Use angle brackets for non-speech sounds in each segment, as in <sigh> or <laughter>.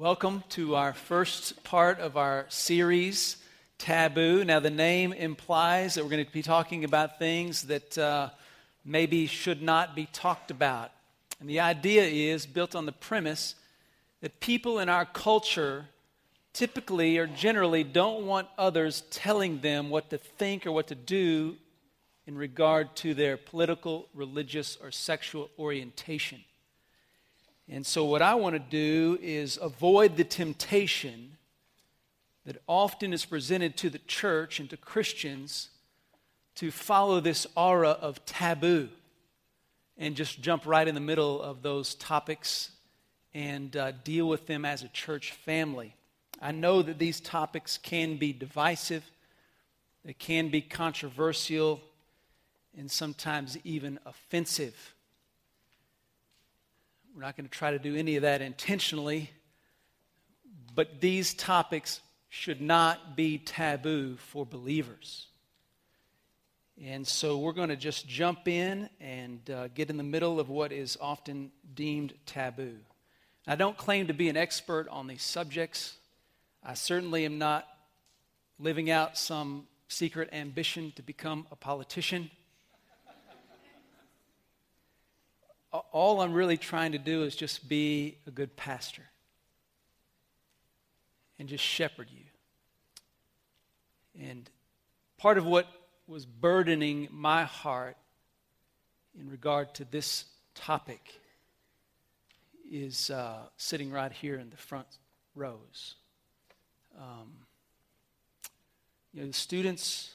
Welcome to our first part of our series, Taboo. Now, the name implies that we're going to be talking about things that uh, maybe should not be talked about. And the idea is built on the premise that people in our culture typically or generally don't want others telling them what to think or what to do in regard to their political, religious, or sexual orientation. And so, what I want to do is avoid the temptation that often is presented to the church and to Christians to follow this aura of taboo and just jump right in the middle of those topics and uh, deal with them as a church family. I know that these topics can be divisive, they can be controversial, and sometimes even offensive. We're not going to try to do any of that intentionally, but these topics should not be taboo for believers. And so we're going to just jump in and uh, get in the middle of what is often deemed taboo. I don't claim to be an expert on these subjects. I certainly am not living out some secret ambition to become a politician. All I'm really trying to do is just be a good pastor and just shepherd you. And part of what was burdening my heart in regard to this topic is uh, sitting right here in the front rows. Um, you know, the students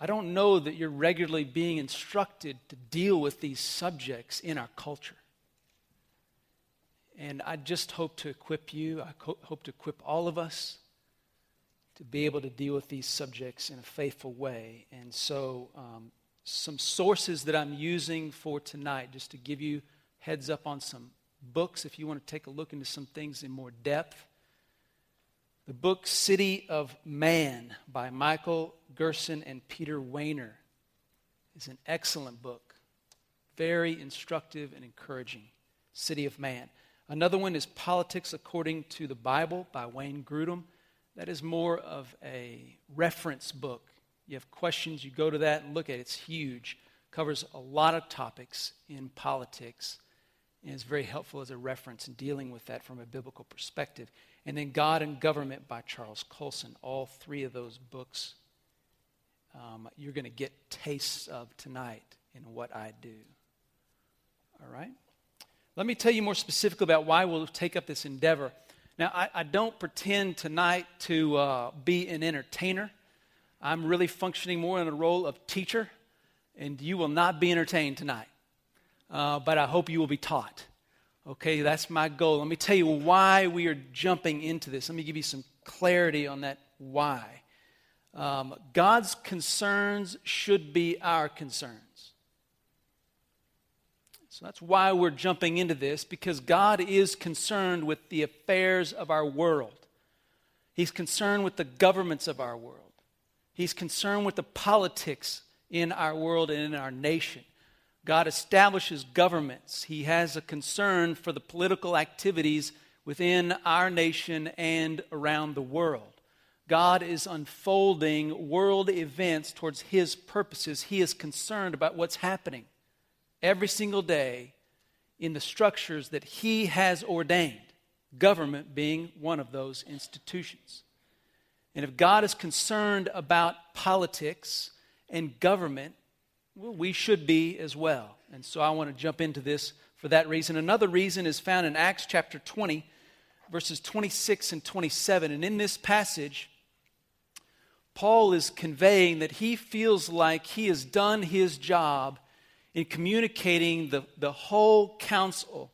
I don't know that you're regularly being instructed to deal with these subjects in our culture. And I just hope to equip you, I hope to equip all of us to be able to deal with these subjects in a faithful way. And so, um, some sources that I'm using for tonight, just to give you heads up on some books if you want to take a look into some things in more depth. The book City of Man by Michael Gerson and Peter Wehner is an excellent book, very instructive and encouraging. City of Man. Another one is Politics According to the Bible by Wayne Grudem. That is more of a reference book. You have questions, you go to that and look at it. It's huge, covers a lot of topics in politics, and is very helpful as a reference in dealing with that from a biblical perspective and then God and Government by Charles Colson. All three of those books um, you're going to get tastes of tonight in what I do. All right? Let me tell you more specifically about why we'll take up this endeavor. Now, I, I don't pretend tonight to uh, be an entertainer. I'm really functioning more in the role of teacher, and you will not be entertained tonight. Uh, but I hope you will be taught. Okay, that's my goal. Let me tell you why we are jumping into this. Let me give you some clarity on that why. Um, God's concerns should be our concerns. So that's why we're jumping into this, because God is concerned with the affairs of our world. He's concerned with the governments of our world. He's concerned with the politics in our world and in our nation. God establishes governments. He has a concern for the political activities within our nation and around the world. God is unfolding world events towards His purposes. He is concerned about what's happening every single day in the structures that He has ordained, government being one of those institutions. And if God is concerned about politics and government, well, we should be as well. And so I want to jump into this for that reason. Another reason is found in Acts chapter 20, verses 26 and 27. And in this passage, Paul is conveying that he feels like he has done his job in communicating the, the whole counsel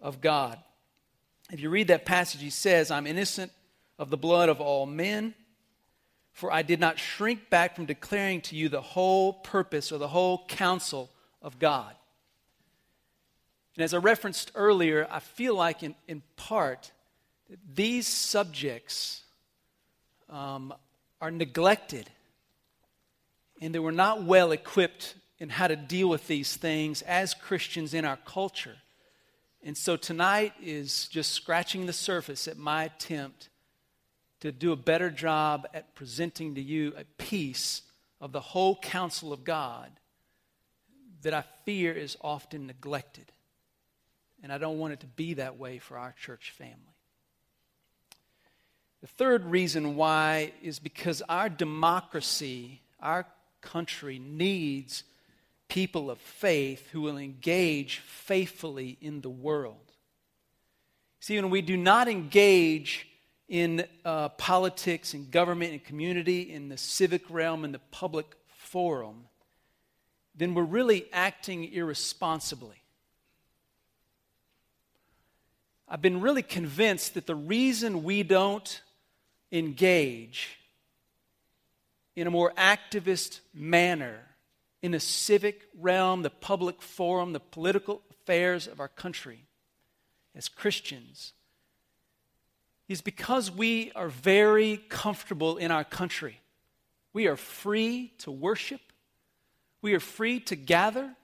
of God. If you read that passage, he says, I'm innocent of the blood of all men for I did not shrink back from declaring to you the whole purpose or the whole counsel of God. And as I referenced earlier, I feel like, in, in part, these subjects um, are neglected and that we're not well equipped in how to deal with these things as Christians in our culture. And so tonight is just scratching the surface at my attempt to do a better job at presenting to you a piece of the whole counsel of God that I fear is often neglected. And I don't want it to be that way for our church family. The third reason why is because our democracy, our country, needs people of faith who will engage faithfully in the world. See, when we do not engage in uh, politics, and government, and community, in the civic realm, in the public forum, then we're really acting irresponsibly. I've been really convinced that the reason we don't engage in a more activist manner in the civic realm, the public forum, the political affairs of our country as Christians is because we are very comfortable in our country. We are free to worship, we are free to gather,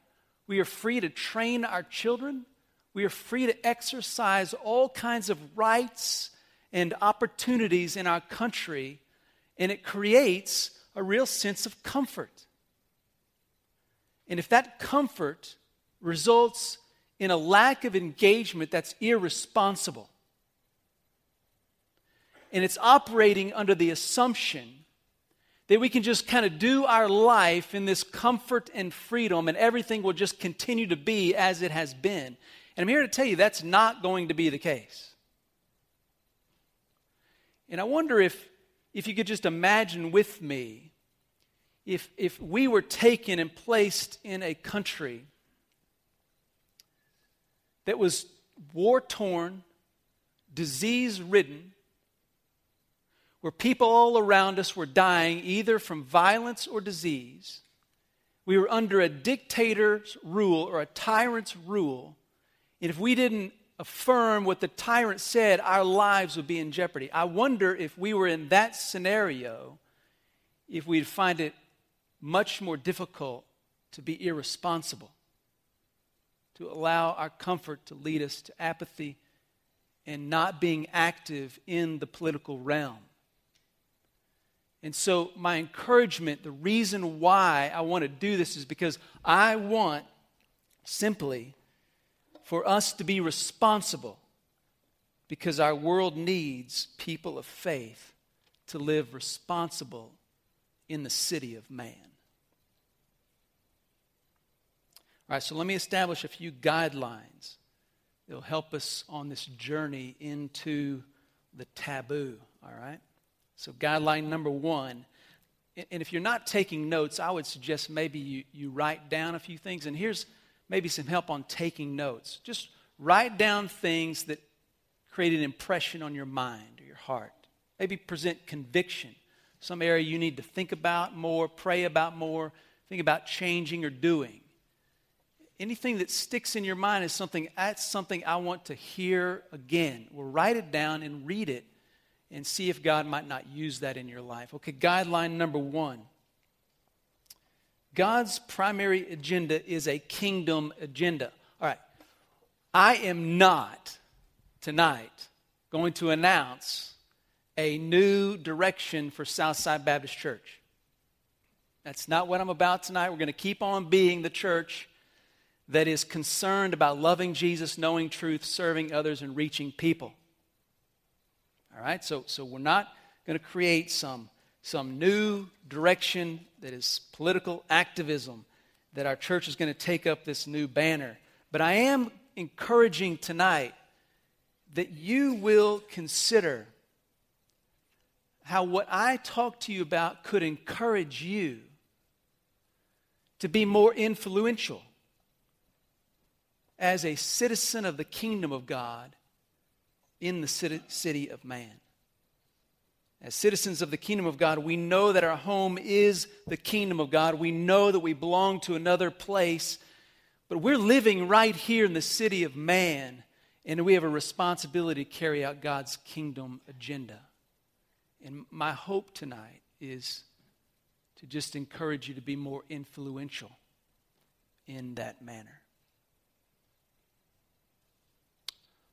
we are free to train our children, we are free to exercise all kinds of rights and opportunities in our country, and it creates a real sense of comfort. And if that comfort results in a lack of engagement that's irresponsible, and it's operating under the assumption that we can just kind of do our life in this comfort and freedom and everything will just continue to be as it has been. And I'm here to tell you that's not going to be the case. And I wonder if, if you could just imagine with me if, if we were taken and placed in a country that was war torn, disease ridden, where people all around us were dying either from violence or disease. We were under a dictator's rule or a tyrant's rule. And if we didn't affirm what the tyrant said, our lives would be in jeopardy. I wonder if we were in that scenario, if we'd find it much more difficult to be irresponsible, to allow our comfort to lead us to apathy and not being active in the political realm. And so, my encouragement, the reason why I want to do this is because I want simply for us to be responsible because our world needs people of faith to live responsible in the city of man. All right, so let me establish a few guidelines that will help us on this journey into the taboo, all right? So, guideline number one, and if you're not taking notes, I would suggest maybe you, you write down a few things. And here's maybe some help on taking notes. Just write down things that create an impression on your mind or your heart. Maybe present conviction, some area you need to think about more, pray about more, think about changing or doing. Anything that sticks in your mind is something that's something I want to hear again. Well, write it down and read it and see if God might not use that in your life. Okay, guideline number one God's primary agenda is a kingdom agenda. All right, I am not tonight going to announce a new direction for Southside Baptist Church. That's not what I'm about tonight. We're going to keep on being the church that is concerned about loving Jesus, knowing truth, serving others, and reaching people. All right, so, so we're not going to create some, some new direction that is political activism, that our church is going to take up this new banner. But I am encouraging tonight that you will consider how what I talk to you about could encourage you to be more influential as a citizen of the kingdom of God in the city of man. As citizens of the kingdom of God, we know that our home is the kingdom of God. We know that we belong to another place, but we're living right here in the city of man, and we have a responsibility to carry out God's kingdom agenda. And my hope tonight is to just encourage you to be more influential in that manner.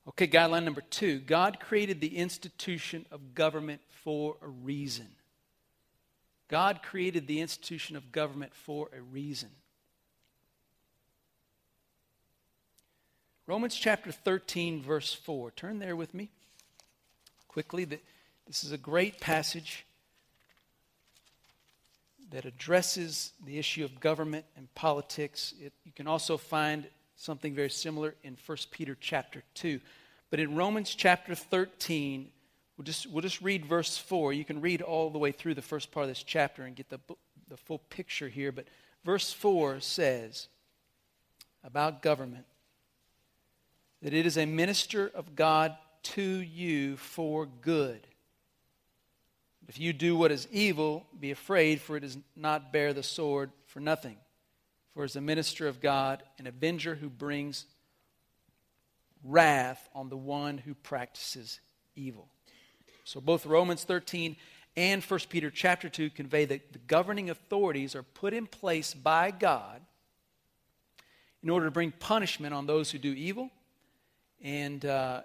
Okay, guideline number two God created the institution of government for a reason. God created the institution of government for a reason. Romans chapter 13, verse 4. Turn there with me quickly. This is a great passage that addresses the issue of government and politics. It, you can also find something very similar in 1 Peter chapter 2. But in Romans chapter 13, we'll just, we'll just read verse 4. You can read all the way through the first part of this chapter and get the, the full picture here. But verse 4 says about government that it is a minister of God to you for good. If you do what is evil, be afraid, for it does not bear the sword for nothing. For as a minister of God, an avenger who brings wrath on the one who practices evil. So both Romans 13 and 1 Peter chapter 2 convey that the governing authorities are put in place by God in order to bring punishment on those who do evil and, uh,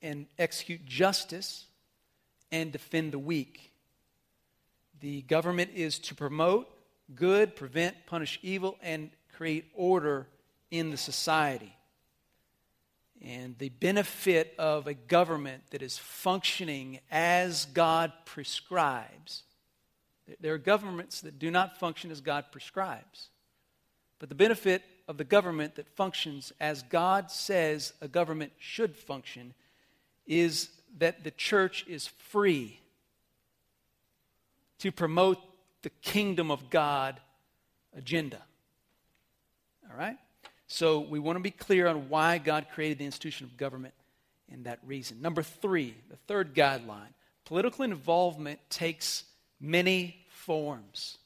and execute justice and defend the weak. The government is to promote good, prevent, punish evil, and create order in the society. And the benefit of a government that is functioning as God prescribes. There are governments that do not function as God prescribes. But the benefit of the government that functions as God says a government should function is that the church is free to promote the kingdom of God agenda. All right? So we want to be clear on why God created the institution of government and that reason. Number three, the third guideline political involvement takes many forms.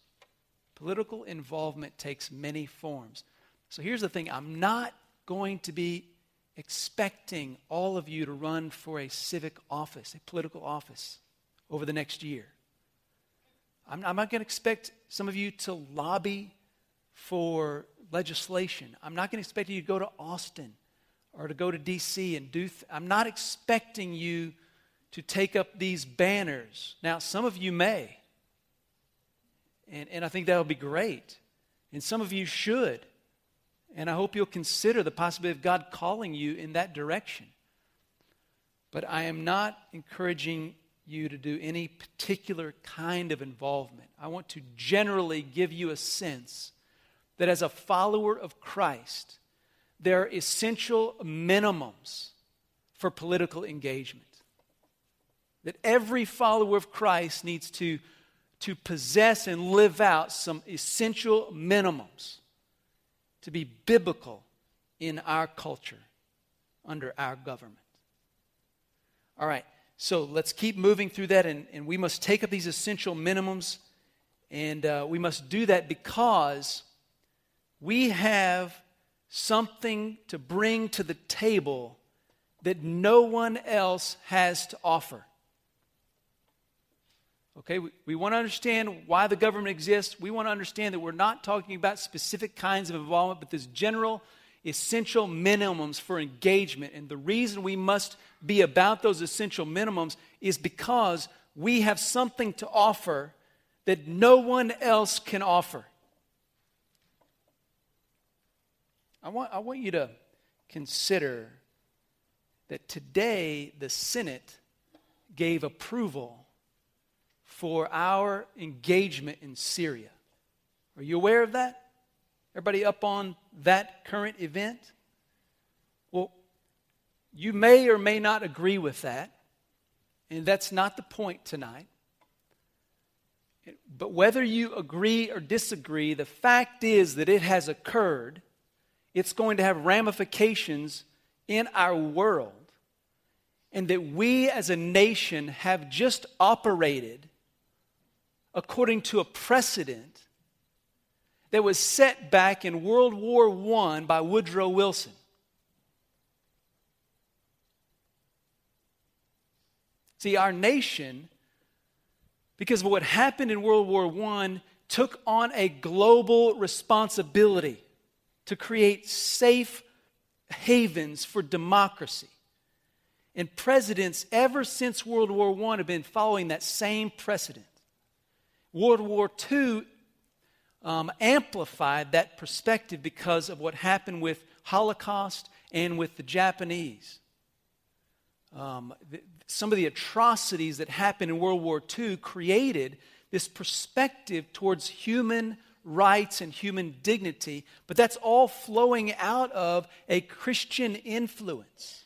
Political involvement takes many forms. So here's the thing I'm not going to be expecting all of you to run for a civic office, a political office, over the next year. I'm, I'm not going to expect some of you to lobby for legislation. I'm not going to expect you to go to Austin or to go to D.C. and do. Th- I'm not expecting you to take up these banners. Now, some of you may, and, and I think that would be great. And some of you should. And I hope you'll consider the possibility of God calling you in that direction. But I am not encouraging you to do any particular kind of involvement. I want to generally give you a sense that as a follower of Christ, there are essential minimums for political engagement. That every follower of Christ needs to, to possess and live out some essential minimums to be biblical in our culture under our government. All right. So let's keep moving through that, and, and we must take up these essential minimums, and uh, we must do that because we have something to bring to the table that no one else has to offer. Okay, we, we want to understand why the government exists. We want to understand that we're not talking about specific kinds of involvement, but this general essential minimums for engagement. And the reason we must be about those essential minimums is because we have something to offer that no one else can offer. I want, I want you to consider that today the Senate gave approval for our engagement in Syria. Are you aware of that? Everybody up on that current event? Well, you may or may not agree with that, and that's not the point tonight. But whether you agree or disagree, the fact is that it has occurred. It's going to have ramifications in our world, and that we as a nation have just operated according to a precedent that was set back in World War I by Woodrow Wilson. See, our nation, because of what happened in World War I, took on a global responsibility to create safe havens for democracy. And presidents, ever since World War I, have been following that same precedent. World War II um, amplified that perspective because of what happened with Holocaust and with the Japanese. Um, the, some of the atrocities that happened in World War II created this perspective towards human rights and human dignity, but that's all flowing out of a Christian influence.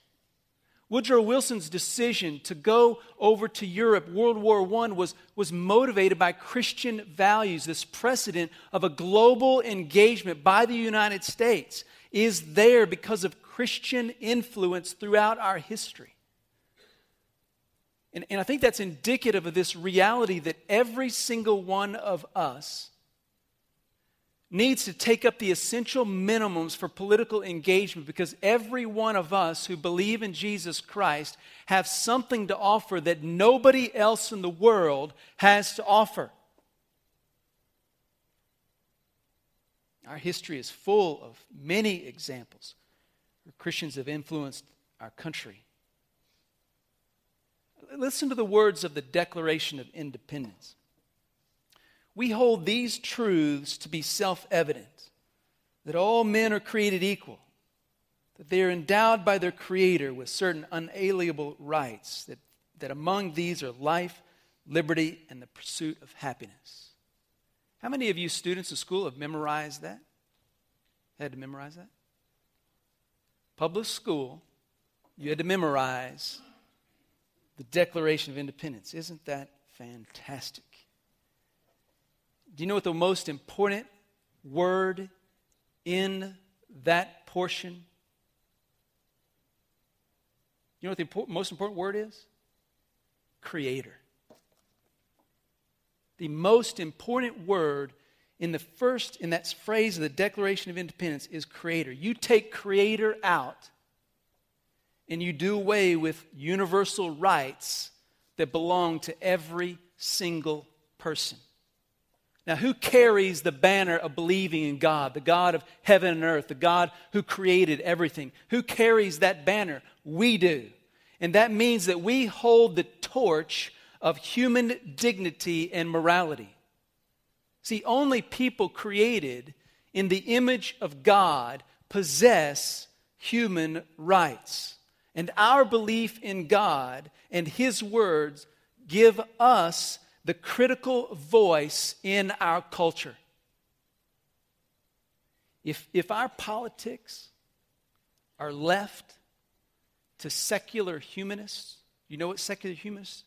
Woodrow Wilson's decision to go over to Europe, World War I, was, was motivated by Christian values. This precedent of a global engagement by the United States is there because of Christian influence throughout our history. And, and I think that's indicative of this reality that every single one of us needs to take up the essential minimums for political engagement because every one of us who believe in Jesus Christ have something to offer that nobody else in the world has to offer. Our history is full of many examples where Christians have influenced our country. Listen to the words of the Declaration of Independence. We hold these truths to be self evident that all men are created equal, that they are endowed by their Creator with certain unalienable rights, that, that among these are life, liberty, and the pursuit of happiness. How many of you students of school have memorized that? Had to memorize that? Public school, you had to memorize the Declaration of Independence. Isn't that fantastic? Do you know what the most important word in that portion? You know what the most important word is? Creator. The most important word in the first, in that phrase of the Declaration of Independence is creator. You take creator out and you do away with universal rights that belong to every single person. Now, who carries the banner of believing in God, the God of heaven and earth, the God who created everything? Who carries that banner? We do. And that means that we hold the torch of human dignity and morality. See, only people created in the image of God possess human rights. And our belief in God and His words give us the critical voice in our culture. If, if our politics are left to secular humanists, you know what secular humanists?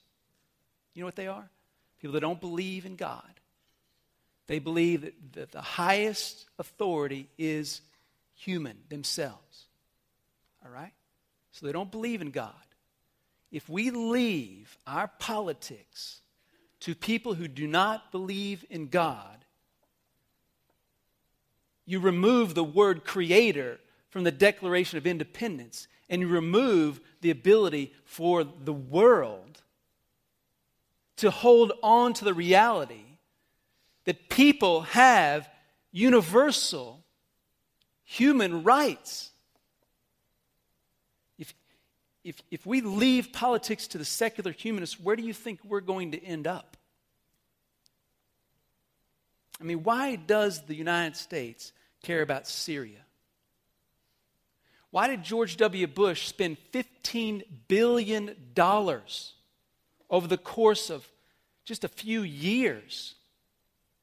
You know what they are? People that don't believe in God. They believe that, that the highest authority is human themselves. All right? So they don't believe in God. If we leave our politics to people who do not believe in God, you remove the word creator from the Declaration of Independence and you remove the ability for the world to hold on to the reality that people have universal human rights. If, if, we leave politics to the secular humanists, where do you think we're going to end up? I mean, why does the United States care about Syria? Why did George W. Bush spend $15 billion over the course of just a few years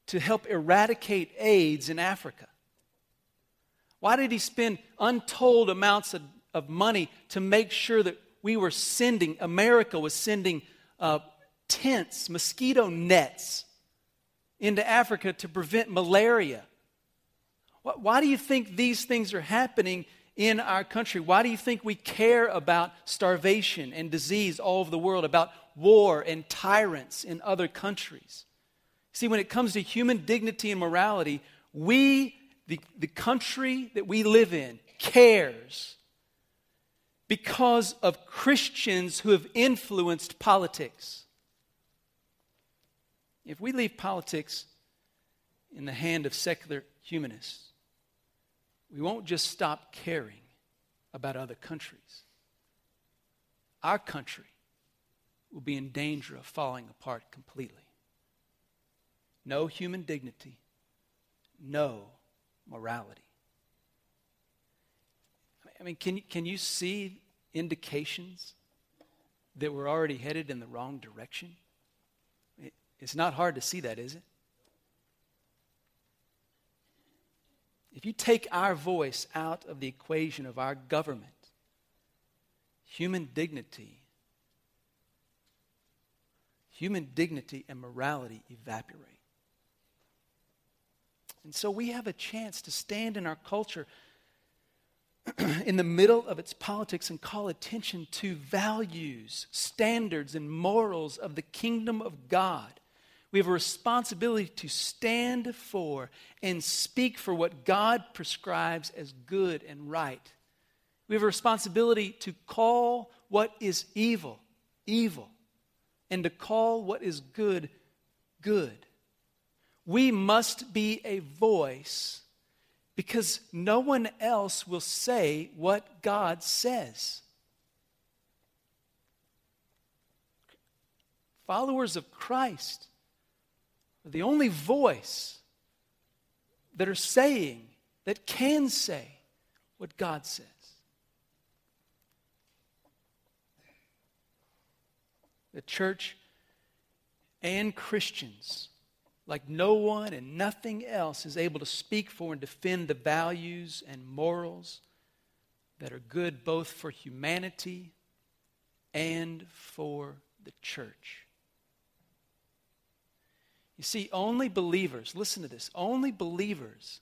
to help eradicate AIDS in Africa? Why did he spend untold amounts of, of money to make sure that we were sending, America was sending uh, tents, mosquito nets into Africa to prevent malaria? Why, why do you think these things are happening in our country? Why do you think we care about starvation and disease all over the world, about war and tyrants in other countries? See, when it comes to human dignity and morality, we, the, the country that we live in, cares because of Christians who have influenced politics. If we leave politics in the hand of secular humanists, we won't just stop caring about other countries. our country will be in danger of falling apart completely. No human dignity, no morality. I mean, can, can you see indications that we're already headed in the wrong direction? It, it's not hard to see that, is it? If you take our voice out of the equation of our government, human dignity, human dignity and morality evaporate. And so we have a chance to stand in our culture <clears throat> in the middle of its politics and call attention to values, standards, and morals of the kingdom of God. We have a responsibility to stand for and speak for what God prescribes as good and right. We have a responsibility to call what is evil, evil, and to call what is good, good. We must be a voice because no one else will say what God says. Followers of Christ are the only voice that are saying, that can say what God says. The church and Christians like no one and nothing else is able to speak for and defend the values and morals that are good both for humanity and for the church. You see, only believers, listen to this, only believers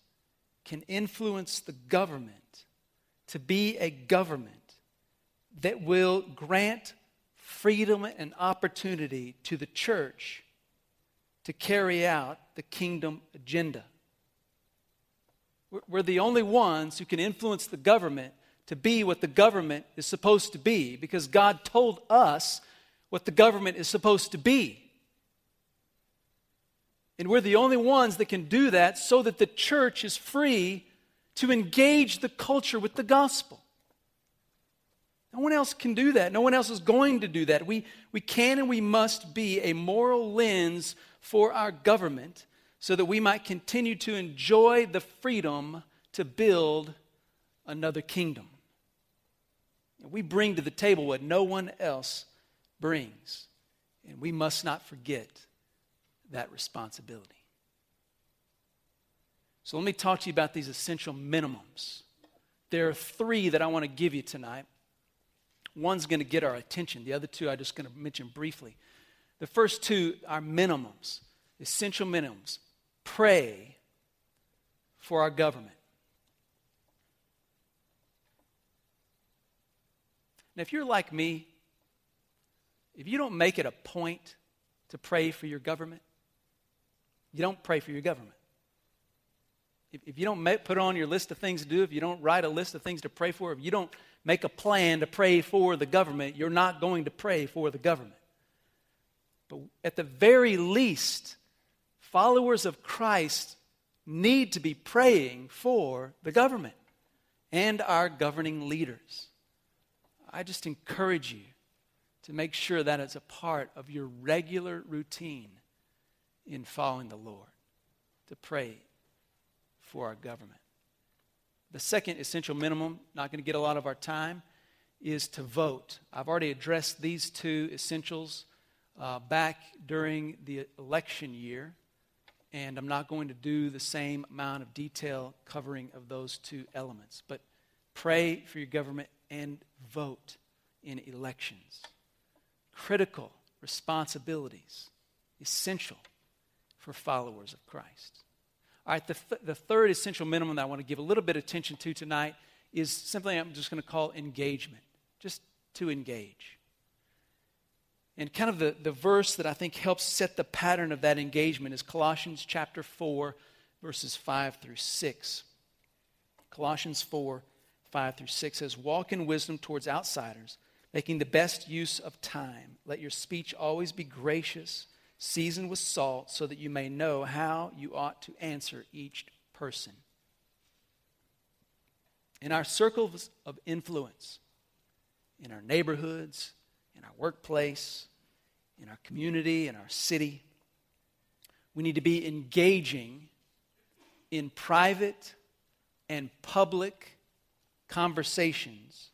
can influence the government to be a government that will grant freedom and opportunity to the church to carry out the kingdom agenda. We're the only ones who can influence the government to be what the government is supposed to be because God told us what the government is supposed to be. And we're the only ones that can do that so that the church is free to engage the culture with the gospel. No one else can do that. No one else is going to do that. We, we can and we must be a moral lens for our government so that we might continue to enjoy the freedom to build another kingdom. We bring to the table what no one else brings, and we must not forget that responsibility. So, let me talk to you about these essential minimums. There are three that I want to give you tonight. One's going to get our attention, the other two I'm just going to mention briefly. The first two are minimums, essential minimums. Pray for our government. Now, if you're like me, if you don't make it a point to pray for your government, you don't pray for your government. If, if you don't make, put on your list of things to do, if you don't write a list of things to pray for, if you don't make a plan to pray for the government, you're not going to pray for the government. But at the very least, followers of Christ need to be praying for the government and our governing leaders. I just encourage you to make sure that it's a part of your regular routine in following the Lord, to pray for our government. The second essential minimum, not going to get a lot of our time, is to vote. I've already addressed these two essentials uh, back during the election year, and I'm not going to do the same amount of detail covering of those two elements. But pray for your government and vote in elections. Critical responsibilities, essential for followers of Christ. All right, the, th- the third essential minimum that I want to give a little bit of attention to tonight is simply I'm just going to call engagement. Just to engage. And kind of the, the verse that I think helps set the pattern of that engagement is Colossians chapter 4, verses 5 through 6. Colossians 4, 5 through 6 says, Walk in wisdom towards outsiders, making the best use of time. Let your speech always be gracious, seasoned with salt, so that you may know how you ought to answer each person. In our circles of influence, in our neighborhoods, in our workplace, in our community, in our city. We need to be engaging in private and public conversations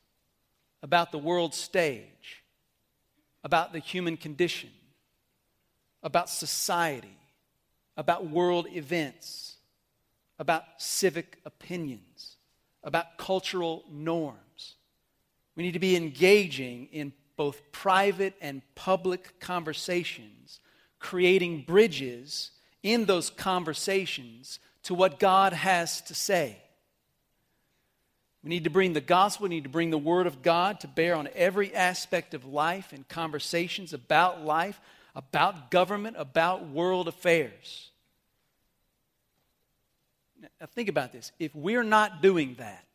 about the world stage, about the human condition, about society, about world events, about civic opinions, about cultural norms. We need to be engaging in both private and public conversations, creating bridges in those conversations to what God has to say. We need to bring the gospel, we need to bring the word of God to bear on every aspect of life and conversations about life, about government, about world affairs. Now, think about this. If we're not doing that,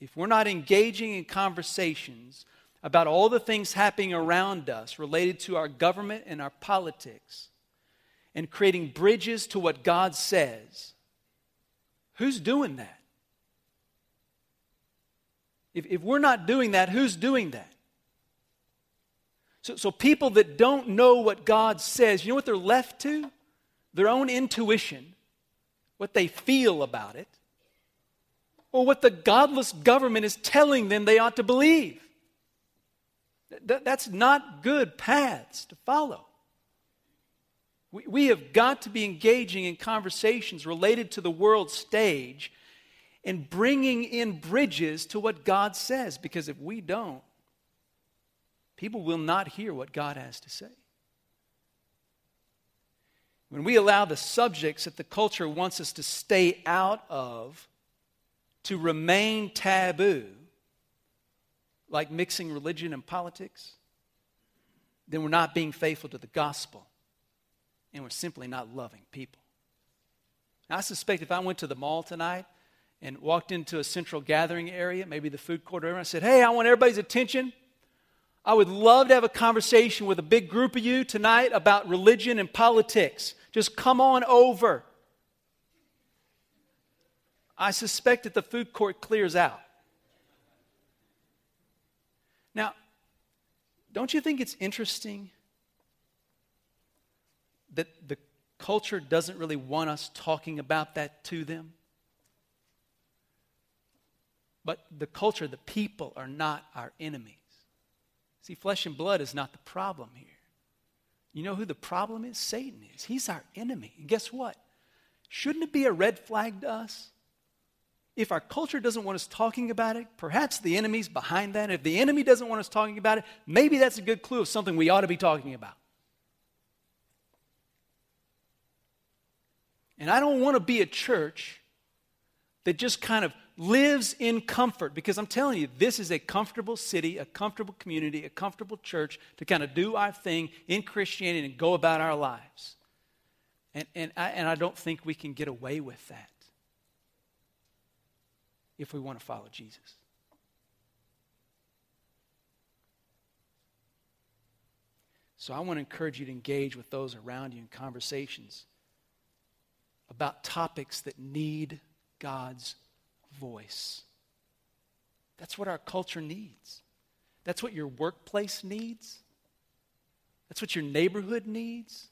if we're not engaging in conversations about all the things happening around us related to our government and our politics, and creating bridges to what God says, who's doing that? If, if we're not doing that, who's doing that? So, so people that don't know what God says, you know what they're left to? Their own intuition, what they feel about it, or what the godless government is telling them they ought to believe. Th- that's not good paths to follow. We, we have got to be engaging in conversations related to the world stage and bringing in bridges to what God says, because if we don't, people will not hear what God has to say. When we allow the subjects that the culture wants us to stay out of to remain taboo, like mixing religion and politics, then we're not being faithful to the gospel and we're simply not loving people. Now, I suspect if I went to the mall tonight and walked into a central gathering area, maybe the food court area, and I said, Hey, I want everybody's attention. I would love to have a conversation with a big group of you tonight about religion and politics. Just come on over. I suspect that the food court clears out. Now, don't you think it's interesting that the culture doesn't really want us talking about that to them. But the culture, the people, are not our enemies. See, flesh and blood is not the problem here. You know who the problem is? Satan is. He's our enemy. And guess what? Shouldn't it be a red flag to us? If our culture doesn't want us talking about it, perhaps the enemy's behind that. If the enemy doesn't want us talking about it, maybe that's a good clue of something we ought to be talking about. And I don't want to be a church that just kind of lives in comfort because I'm telling you, this is a comfortable city, a comfortable community, a comfortable church to kind of do our thing in Christianity and go about our lives. And, and, I, and I don't think we can get away with that if we want to follow Jesus. So I want to encourage you to engage with those around you in conversations about topics that need God's voice. That's what our culture needs. That's what your workplace needs. That's what your neighborhood needs.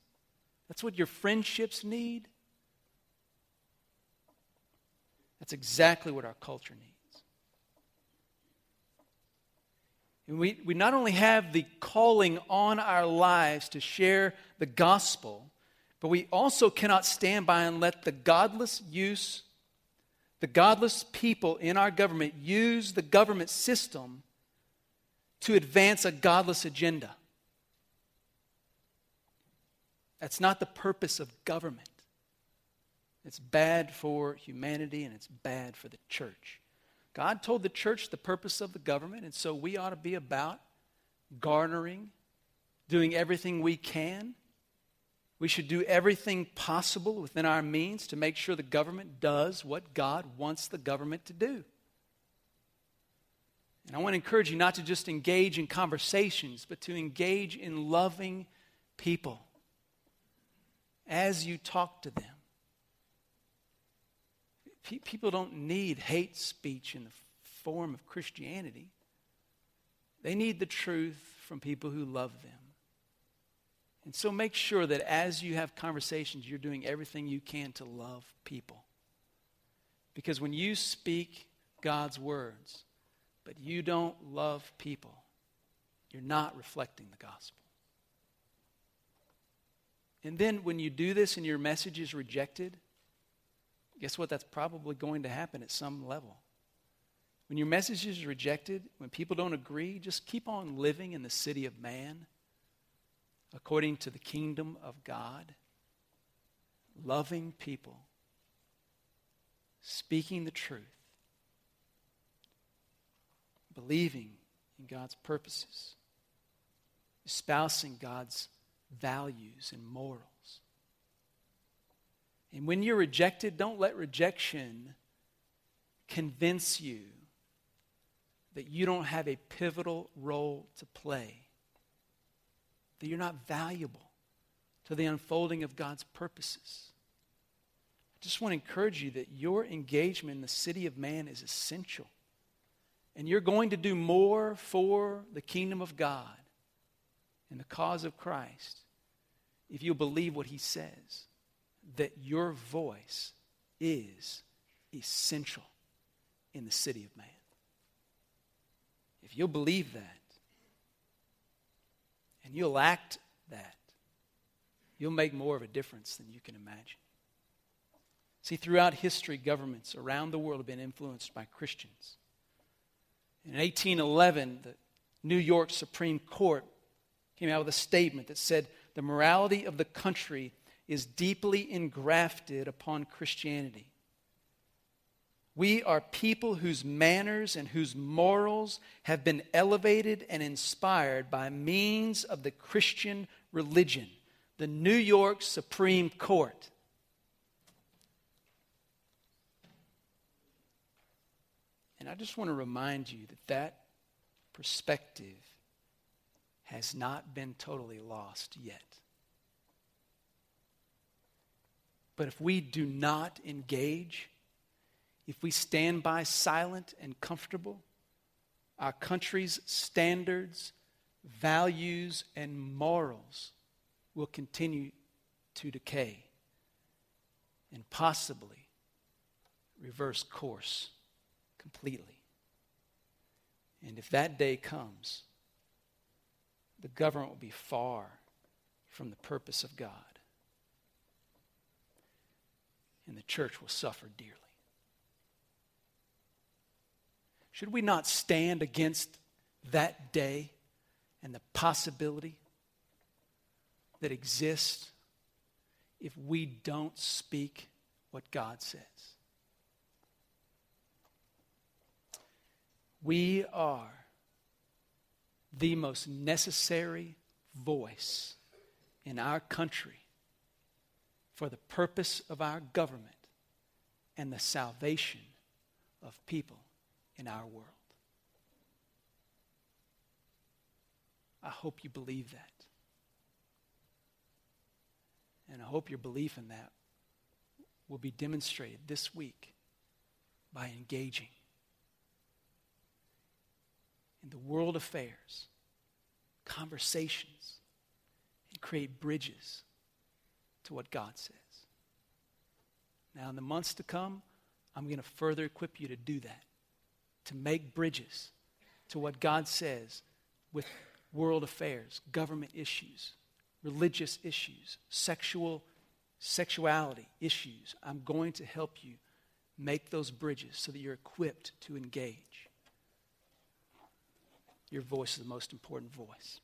That's what your friendships need. That's exactly what our culture needs. And we, we not only have the calling on our lives to share the gospel, but we also cannot stand by and let the godless use, the godless people in our government use the government system to advance a godless agenda. That's not the purpose of government. It's bad for humanity and it's bad for the church. God told the church the purpose of the government, and so we ought to be about garnering, doing everything we can we should do everything possible within our means to make sure the government does what God wants the government to do. And I want to encourage you not to just engage in conversations, but to engage in loving people as you talk to them. People don't need hate speech in the form of Christianity, they need the truth from people who love them. And so make sure that as you have conversations, you're doing everything you can to love people. Because when you speak God's words, but you don't love people, you're not reflecting the gospel. And then when you do this and your message is rejected, guess what? That's probably going to happen at some level. When your message is rejected, when people don't agree, just keep on living in the city of man according to the kingdom of God, loving people, speaking the truth, believing in God's purposes, espousing God's values and morals. And when you're rejected, don't let rejection convince you that you don't have a pivotal role to play, that you're not valuable to the unfolding of God's purposes. I just want to encourage you that your engagement in the city of man is essential. And you're going to do more for the kingdom of God and the cause of Christ if you believe what he says, that your voice is essential in the city of man. If you'll believe that and you'll act that, you'll make more of a difference than you can imagine. See, throughout history, governments around the world have been influenced by Christians. In 1811, the New York Supreme Court came out with a statement that said the morality of the country is deeply engrafted upon Christianity. We are people whose manners and whose morals have been elevated and inspired by means of the Christian religion, the New York Supreme Court. And I just want to remind you that that perspective has not been totally lost yet. But if we do not engage, if we stand by silent and comfortable, our country's standards, values, and morals will continue to decay and possibly reverse course completely. And if that day comes, the government will be far from the purpose of God. And the church will suffer dearly. Should we not stand against that day and the possibility that exists if we don't speak what God says? We are the most necessary voice in our country for the purpose of our government and the salvation of people in our world. I hope you believe that. And I hope your belief in that will be demonstrated this week by engaging in the world affairs, conversations, and create bridges to what God says. Now, in the months to come, I'm going to further equip you to do that, to make bridges to what God says with world affairs, government issues, religious issues, sexual sexuality issues. I'm going to help you make those bridges so that you're equipped to engage your voice is the most important voice.